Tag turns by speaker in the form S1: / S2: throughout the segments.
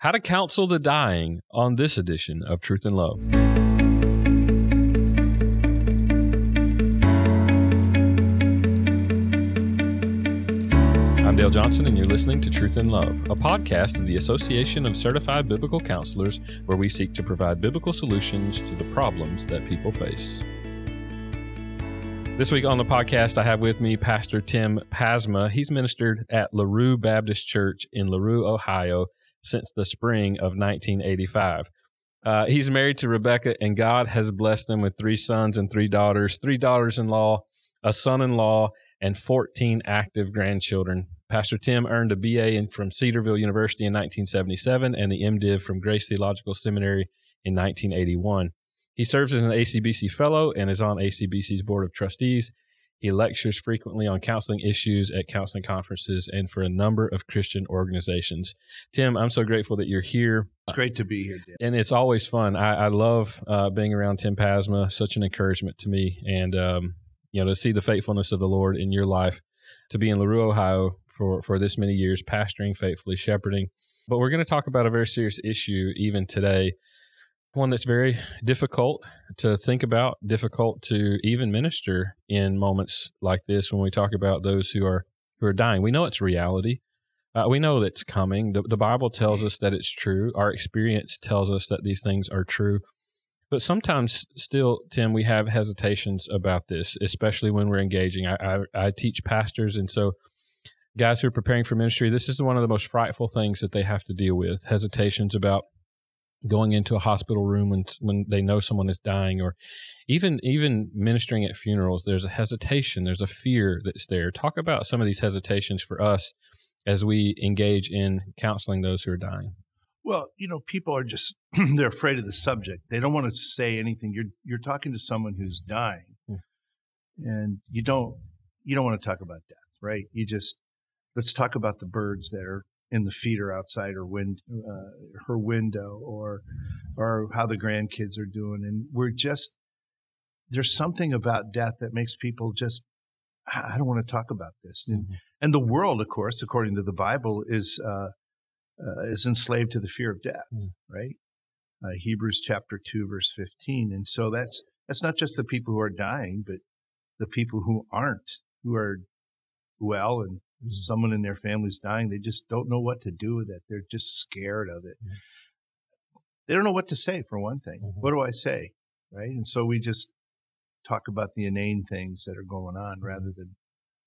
S1: How to counsel the dying on this edition of Truth and Love. I'm Dale Johnson, and you're listening to Truth and Love, a podcast of the Association of Certified Biblical Counselors, where we seek to provide biblical solutions to the problems that people face. This week on the podcast, I have with me Pastor Tim Pasma. He's ministered at LaRue Baptist Church in LaRue, Ohio, since the spring of 1985. Uh, he's married to Rebecca, and God has blessed them with three sons and three daughters, three daughters in law, a son in law, and 14 active grandchildren. Pastor Tim earned a BA in, from Cedarville University in 1977 and the MDiv from Grace Theological Seminary in 1981. He serves as an ACBC fellow and is on ACBC's board of trustees. He lectures frequently on counseling issues at counseling conferences and for a number of Christian organizations. Tim, I'm so grateful that you're here.
S2: It's great to be here.
S1: And it's always fun. I, I love uh, being around Tim Pasma, such an encouragement to me. And, um, you know, to see the faithfulness of the Lord in your life, to be in LaRue, Ohio for, for this many years, pastoring faithfully, shepherding. But we're going to talk about a very serious issue even today one that's very difficult to think about, difficult to even minister in moments like this when we talk about those who are who are dying. We know it's reality. Uh, we know it's coming. The, the Bible tells us that it's true. Our experience tells us that these things are true. But sometimes, still, Tim, we have hesitations about this, especially when we're engaging. I, I, I teach pastors, and so guys who are preparing for ministry, this is one of the most frightful things that they have to deal with hesitations about going into a hospital room when when they know someone is dying or even even ministering at funerals there's a hesitation there's a fear that's there. Talk about some of these hesitations for us as we engage in counseling those who are dying.
S2: Well you know people are just they're afraid of the subject. They don't want to say anything. You're you're talking to someone who's dying hmm. and you don't you don't want to talk about death right? You just let's talk about the birds that are in the feeder outside her wind, uh, her window, or or how the grandkids are doing, and we're just there's something about death that makes people just I don't want to talk about this, and, mm-hmm. and the world, of course, according to the Bible, is uh, uh, is enslaved to the fear of death, mm. right? Uh, Hebrews chapter two, verse fifteen, and so that's that's not just the people who are dying, but the people who aren't, who are well and mm-hmm. Someone in their family's dying, they just don't know what to do with it. They're just scared of it. Mm-hmm. They don't know what to say, for one thing. Mm-hmm. What do I say? Right. And so we just talk about the inane things that are going on mm-hmm. rather than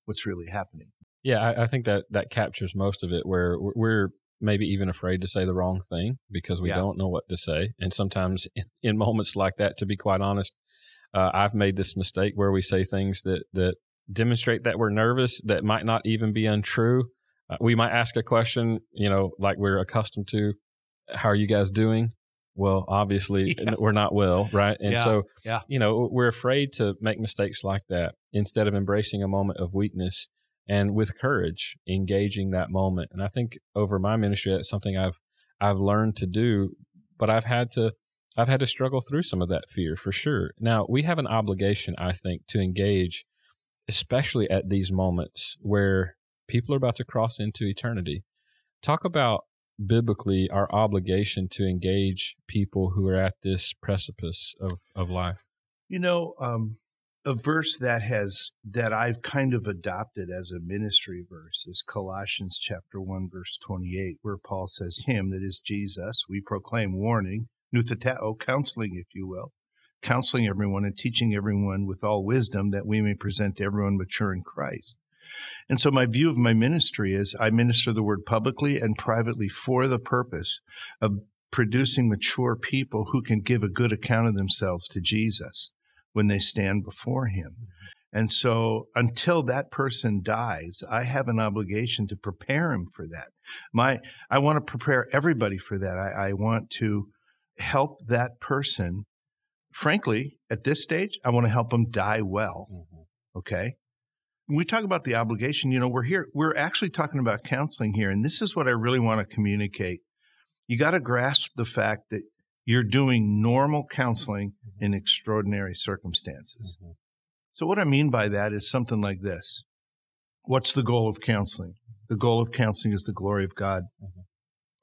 S2: what's really happening.
S1: Yeah, I, I think that that captures most of it where we're maybe even afraid to say the wrong thing because we yeah. don't know what to say. And sometimes in, in, moments like that, to be quite honest, uh, I've made this mistake where we say things that, that demonstrate that we're nervous that might not even be untrue. Uh, we might ask a question, you know, like we're accustomed to. How are you guys doing? Well, obviously yeah. we're not well, right? And yeah. so, yeah. you know, we're afraid to make mistakes like that instead of embracing a moment of weakness and with courage engaging that moment. And I think over my ministry, that's something I've I've learned to do, but I've had to I've had to struggle through some of that fear for sure. Now we have an obligation, I think, to engage especially at these moments where people are about to cross into eternity. Talk about biblically our obligation to engage people who are at this precipice of, of life.
S2: You know, um, a verse that has that I've kind of adopted as a ministry verse is Colossians chapter 1 verse 28 where Paul says him that is Jesus we proclaim warning noutheteo counseling if you will counseling everyone and teaching everyone with all wisdom that we may present everyone mature in Christ. And so, my view of my ministry is I minister the word publicly and privately for the purpose of producing mature people who can give a good account of themselves to Jesus when they stand before Him. And so, until that person dies, I have an obligation to prepare him for that. My, I want to prepare everybody for that. I, I want to help that person frankly, at this stage, I want to help them die well. Mm-hmm. Okay. When we talk about the obligation, you know, we're here, we're actually talking about counseling here. And this is what I really want to communicate. You got to grasp the fact that you're doing normal counseling mm-hmm. in extraordinary circumstances. Mm-hmm. So, what I mean by that is something like this What's the goal of counseling? The goal of counseling is the glory of God. Mm-hmm.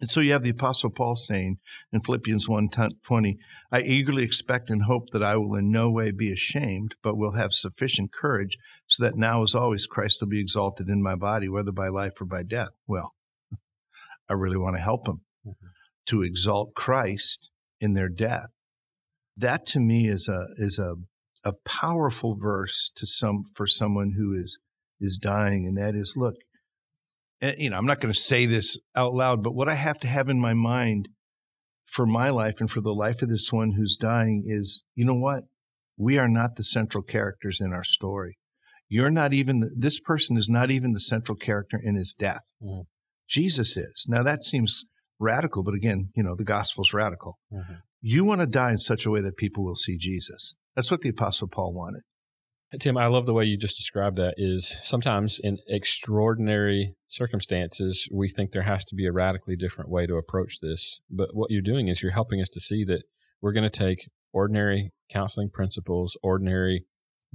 S2: And so you have the Apostle Paul saying in Philippians 1:20, I eagerly expect and hope that I will in no way be ashamed, but will have sufficient courage, so that now as always Christ will be exalted in my body, whether by life or by death. Well, I really want to help them mm-hmm. to exalt Christ in their death. That to me is a is a a powerful verse to some for someone who is is dying, and that is, look, and, you know, I'm not going to say this out loud, but what I have to have in my mind for my life and for the life of this one who's dying is, you know what? We are not the central characters in our story. You're not even, the, this person is not even the central character in his death. Mm-hmm. Jesus is. Now that seems radical, but again, you know, the gospel's radical. Mm-hmm. You want to die in such a way that people will see Jesus. That's what the apostle Paul wanted.
S1: Tim, I love the way you just described that. Is sometimes in extraordinary circumstances, we think there has to be a radically different way to approach this. But what you're doing is you're helping us to see that we're going to take ordinary counseling principles, ordinary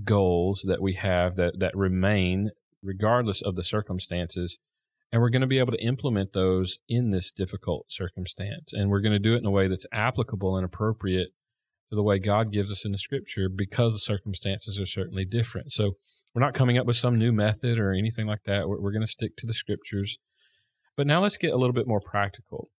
S1: goals that we have that, that remain regardless of the circumstances, and we're going to be able to implement those in this difficult circumstance. And we're going to do it in a way that's applicable and appropriate to the way God gives us in the scripture because the circumstances are certainly different. So we're not coming up with some new method or anything like that. We're, we're going to stick to the scriptures. But now let's get a little bit more practical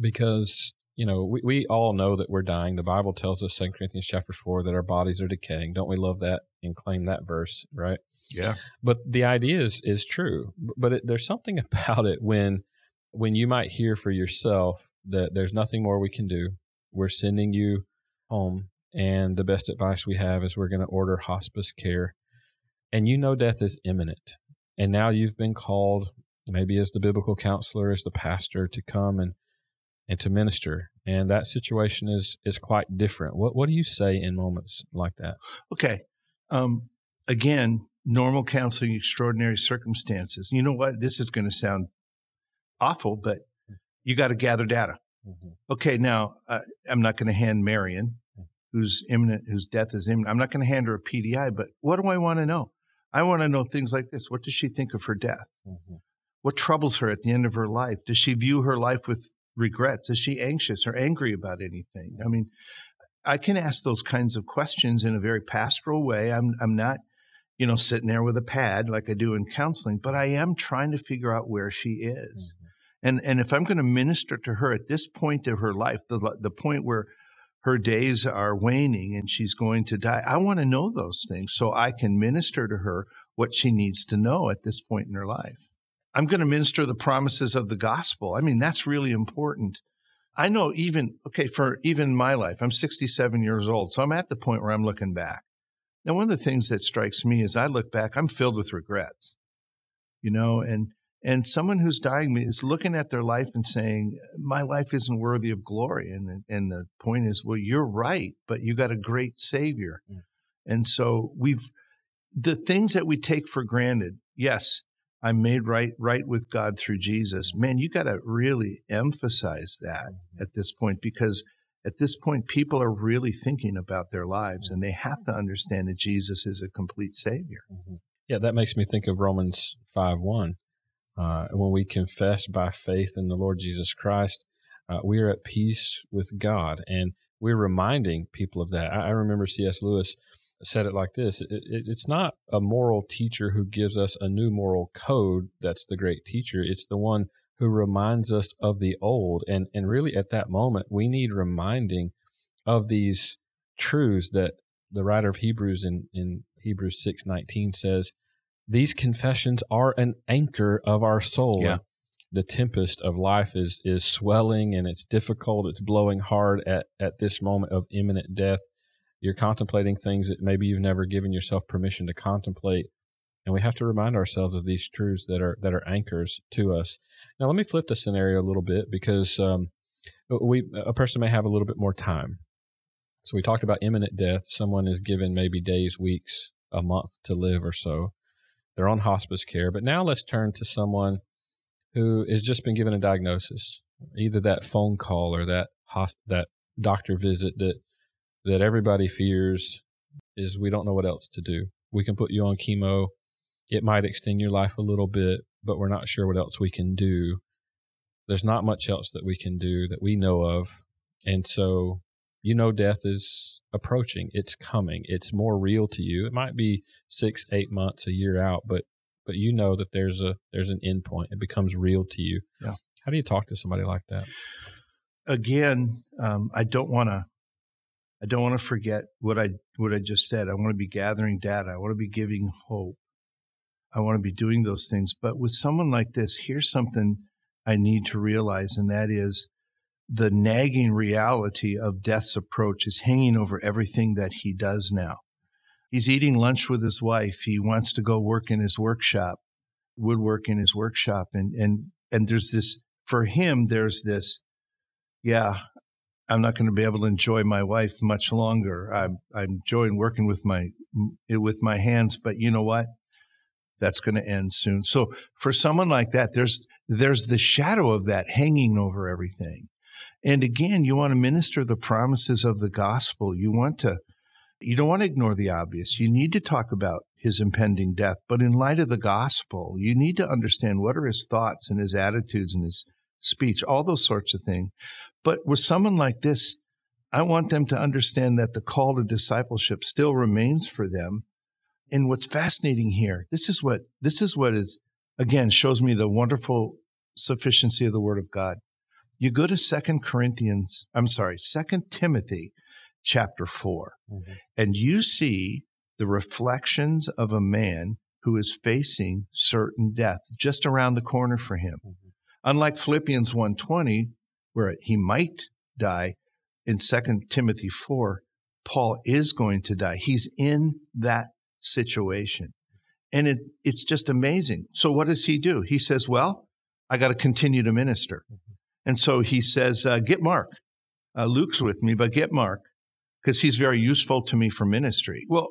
S1: because, you know, we, we all know that we're dying. The Bible tells us, 2 Corinthians chapter 4, that our bodies are decaying. Don't we love that and claim that verse, right?
S2: Yeah.
S1: But the idea is, is true. But it, there's something about it when when you might hear for yourself that there's nothing more we can do. We're sending you home. And the best advice we have is we're going to order hospice care. And you know death is imminent. And now you've been called, maybe as the biblical counselor, as the pastor, to come and, and to minister. And that situation is, is quite different. What, what do you say in moments like that?
S2: Okay. Um, again, normal counseling, extraordinary circumstances. You know what? This is going to sound awful, but you got to gather data. Mm-hmm. Okay, now uh, I'm not going to hand Marion, who's imminent, whose death is imminent. I'm not going to hand her a PDI, but what do I want to know? I want to know things like this. What does she think of her death? Mm-hmm. What troubles her at the end of her life? Does she view her life with regrets? Is she anxious or angry about anything? I mean, I can ask those kinds of questions in a very pastoral way. I'm I'm not, you know, sitting there with a pad like I do in counseling, but I am trying to figure out where she is. And, and if I'm going to minister to her at this point of her life, the, the point where her days are waning and she's going to die, I want to know those things so I can minister to her what she needs to know at this point in her life. I'm going to minister the promises of the gospel. I mean, that's really important. I know even, okay, for even my life, I'm 67 years old, so I'm at the point where I'm looking back. Now, one of the things that strikes me is I look back, I'm filled with regrets, you know, and and someone who's dying is looking at their life and saying, "My life isn't worthy of glory." And and the point is, well, you're right, but you got a great Savior, mm. and so we've the things that we take for granted. Yes, I'm made right right with God through Jesus. Man, you got to really emphasize that mm-hmm. at this point because at this point people are really thinking about their lives and they have to understand that Jesus is a complete savior.
S1: Mm-hmm. Yeah, that makes me think of Romans 5 1 uh, when we confess by faith in the Lord Jesus Christ, uh, we are at peace with God. And we're reminding people of that. I, I remember C.S. Lewis said it like this it, it, It's not a moral teacher who gives us a new moral code that's the great teacher, it's the one who reminds us of the old. And, and really, at that moment, we need reminding of these truths that the writer of Hebrews in, in Hebrews 6:19 says these confessions are an anchor of our soul.
S2: Yeah.
S1: The tempest of life is is swelling and it's difficult. It's blowing hard at, at this moment of imminent death. You're contemplating things that maybe you've never given yourself permission to contemplate. And we have to remind ourselves of these truths that are that are anchors to us. Now, let me flip the scenario a little bit because um, we a person may have a little bit more time. So we talked about imminent death. Someone is given maybe days, weeks, a month to live or so. They're on hospice care. But now let's turn to someone who has just been given a diagnosis, either that phone call or that hosp- that doctor visit that that everybody fears is we don't know what else to do. We can put you on chemo. It might extend your life a little bit, but we're not sure what else we can do. There's not much else that we can do that we know of. And so, you know, death is approaching. It's coming. It's more real to you. It might be six, eight months, a year out, but but you know that there's a there's an end point. It becomes real to you.
S2: Yeah.
S1: How do you talk to somebody like that?
S2: Again, um, I don't want to. I don't want to forget what I what I just said. I want to be gathering data. I want to be giving hope. I want to be doing those things. But with someone like this, here's something I need to realize, and that is the nagging reality of death's approach is hanging over everything that he does now. He's eating lunch with his wife. He wants to go work in his workshop, woodwork in his workshop, and and and there's this for him. There's this, yeah. I'm not going to be able to enjoy my wife much longer. I'm I'm enjoying working with my with my hands, but you know what? That's going to end soon. So for someone like that, there's there's the shadow of that hanging over everything. And again, you want to minister the promises of the gospel. You want to, you don't want to ignore the obvious. You need to talk about his impending death. But in light of the gospel, you need to understand what are his thoughts and his attitudes and his speech, all those sorts of things. But with someone like this, I want them to understand that the call to discipleship still remains for them. And what's fascinating here, this is what this is what is again shows me the wonderful sufficiency of the word of God you go to second corinthians i'm sorry second timothy chapter 4 mm-hmm. and you see the reflections of a man who is facing certain death just around the corner for him mm-hmm. unlike philippians 1.20 where he might die in second timothy 4 paul is going to die he's in that situation and it, it's just amazing so what does he do he says well i got to continue to minister mm-hmm. And so he says, uh, Get Mark. Uh, Luke's with me, but get Mark because he's very useful to me for ministry. Well,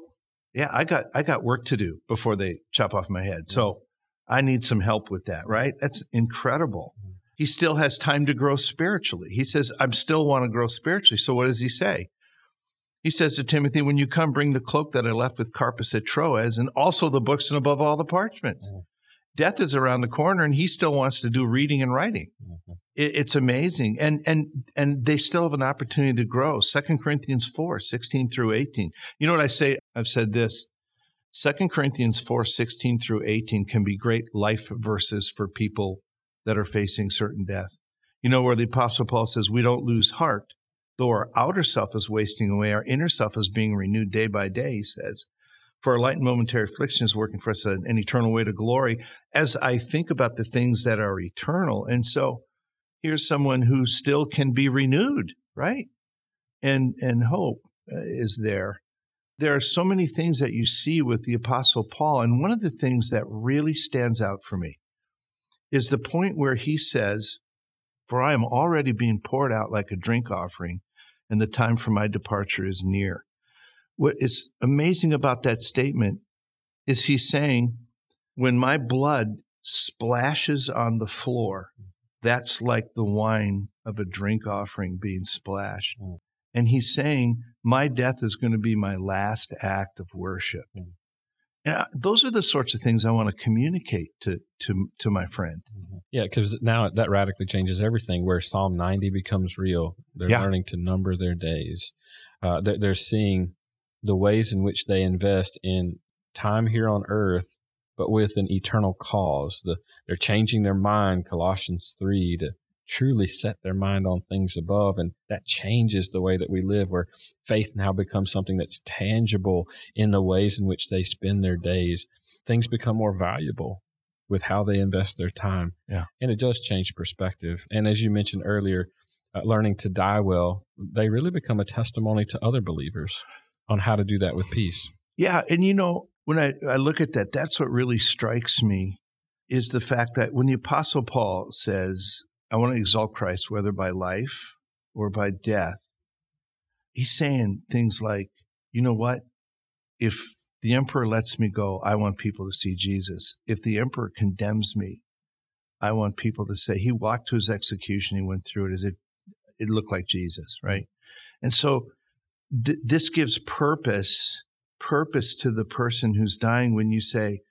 S2: yeah, I got I got work to do before they chop off my head. So I need some help with that, right? That's incredible. Mm-hmm. He still has time to grow spiritually. He says, I still want to grow spiritually. So what does he say? He says to Timothy, When you come, bring the cloak that I left with Carpus at Troas, and also the books and above all the parchments. Mm-hmm. Death is around the corner, and he still wants to do reading and writing. Mm-hmm it's amazing. And and and they still have an opportunity to grow. Second corinthians 4 16 through 18 you know what i say? I've said this. Second corinthians 4 16 through 18 can be great life verses for people that are facing certain death. You know where the apostle paul says we don't lose heart though our outer self is wasting away our inner self is being renewed day by day he says. For our light and momentary affliction is working for us an eternal way to glory as i think about the things that are eternal. And so here's someone who still can be renewed, right? And and hope uh, is there. There are so many things that you see with the apostle Paul and one of the things that really stands out for me is the point where he says, "For I am already being poured out like a drink offering, and the time for my departure is near." What is amazing about that statement is he's saying, when my blood splashes on the floor, that's like the wine of a drink offering being splashed. Mm. And he's saying, My death is going to be my last act of worship. Mm. And those are the sorts of things I want to communicate to to to my friend.
S1: Mm-hmm. Yeah, because now that radically changes everything. Where Psalm ninety becomes real, they're yeah. learning to number their days. Uh, they're, they're seeing the ways in which they invest in time here on earth but with an eternal cause. The, they're changing their mind, Colossians 3, to truly set their mind on things above. And that changes the way that we live, where faith now becomes something that's tangible in the ways in which they spend their days. Things become more valuable with how they invest their time.
S2: Yeah.
S1: And it does change perspective. And as you mentioned earlier, uh, learning to die well, they really become a testimony to other believers on how to do that with peace.
S2: Yeah. And you know, when I, I look at that, that's what really strikes me is the fact that when the Apostle Paul says, I want to exalt Christ, whether by life or by death, he's saying things like, you know what? If the emperor lets me go, I want people to see Jesus. If the emperor condemns me, I want people to say, he walked to his execution, he went through it as if it looked like Jesus, right? And so th- this gives purpose purpose to the person who's dying when you say,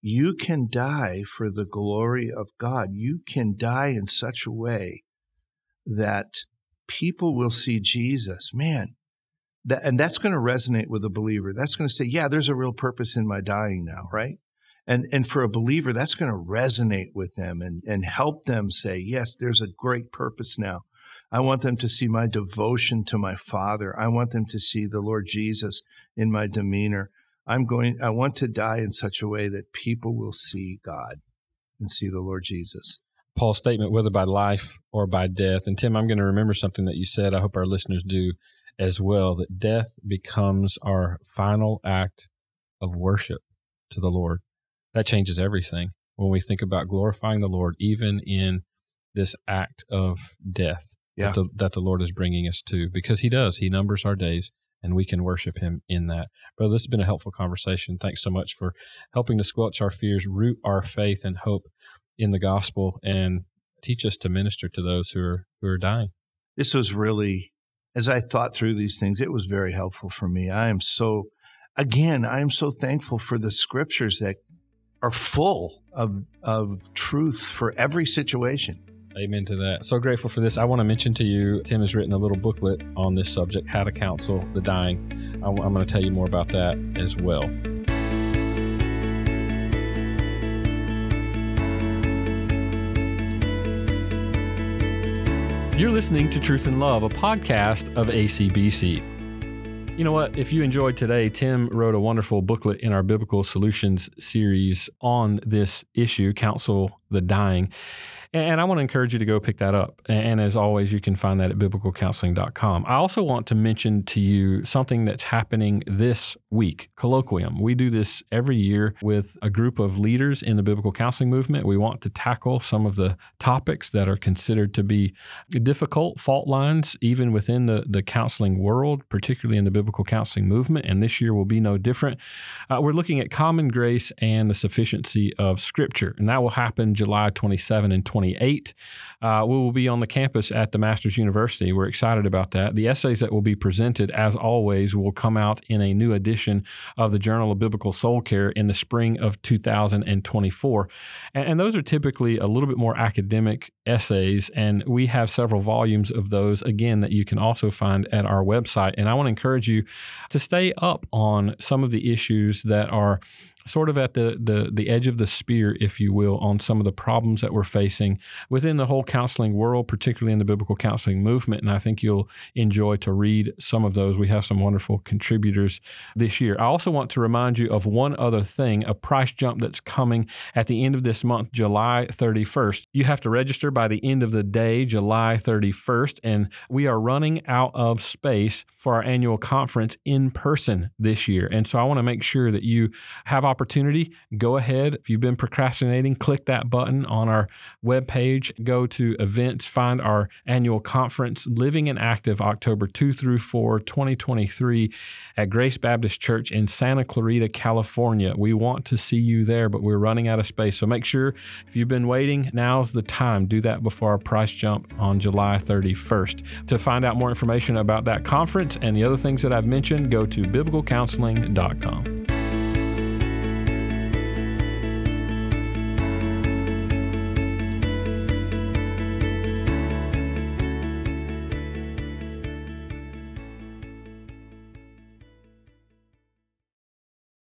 S2: you can die for the glory of God. You can die in such a way that people will see Jesus. Man, that, and that's going to resonate with a believer. That's going to say, yeah, there's a real purpose in my dying now, right? And, and for a believer, that's going to resonate with them and, and help them say, yes, there's a great purpose now. I want them to see my devotion to my Father. I want them to see the Lord Jesus in my demeanor. I'm going, I want to die in such a way that people will see God and see the Lord Jesus.
S1: Paul's statement, whether by life or by death. And Tim, I'm going to remember something that you said. I hope our listeners do as well that death becomes our final act of worship to the Lord. That changes everything when we think about glorifying the Lord, even in this act of death yeah. that, the, that the Lord is bringing us to, because He does. He numbers our days and we can worship him in that. Brother, this has been a helpful conversation. Thanks so much for helping to squelch our fears, root our faith and hope in the gospel, and teach us to minister to those who are who are dying.
S2: This was really as I thought through these things, it was very helpful for me. I am so, again, I am so thankful for the scriptures that are full of, of truth for every situation.
S1: Amen to that. So grateful for this. I want to mention to you, Tim has written a little booklet on this subject, How to Counsel the Dying. I'm going to tell you more about that as well. You're listening to Truth and Love, a podcast of ACBC. You know what? If you enjoyed today, Tim wrote a wonderful booklet in our Biblical Solutions series on this issue, Counsel the Dying. And I want to encourage you to go pick that up. And as always, you can find that at biblicalcounseling.com. I also want to mention to you something that's happening this week Colloquium. We do this every year with a group of leaders in the biblical counseling movement. We want to tackle some of the topics that are considered to be difficult fault lines, even within the, the counseling world, particularly in the biblical counseling movement. And this year will be no different. Uh, we're looking at common grace and the sufficiency of Scripture. And that will happen July 27 and 28. 28. Uh, we will be on the campus at the Master's University. We're excited about that. The essays that will be presented, as always, will come out in a new edition of the Journal of Biblical Soul Care in the spring of 2024. And, and those are typically a little bit more academic essays, and we have several volumes of those, again, that you can also find at our website. And I want to encourage you to stay up on some of the issues that are sort of at the, the, the edge of the spear, if you will, on some of the problems that we're facing within the whole counseling world, particularly in the biblical counseling movement. And I think you'll enjoy to read some of those. We have some wonderful contributors this year. I also want to remind you of one other thing a price jump that's coming at the end of this month, July 31st. You have to register by the end of the day, July 31st, and we are running out of space for our annual conference in person this year. And so I want to make sure that you have opportunity, go ahead. If you've been procrastinating, click that button on our webpage, go to events, find our annual conference, Living and Active, October 2 through 4, 2023, at Grace Baptist Church in Santa Clarita, California. We want to see you there, but we're running out of space. So make sure if you've been waiting, now's the time. Do that before our price jump on July 31st. To find out more information about that conference and the other things that I've mentioned, go to biblicalcounseling.com.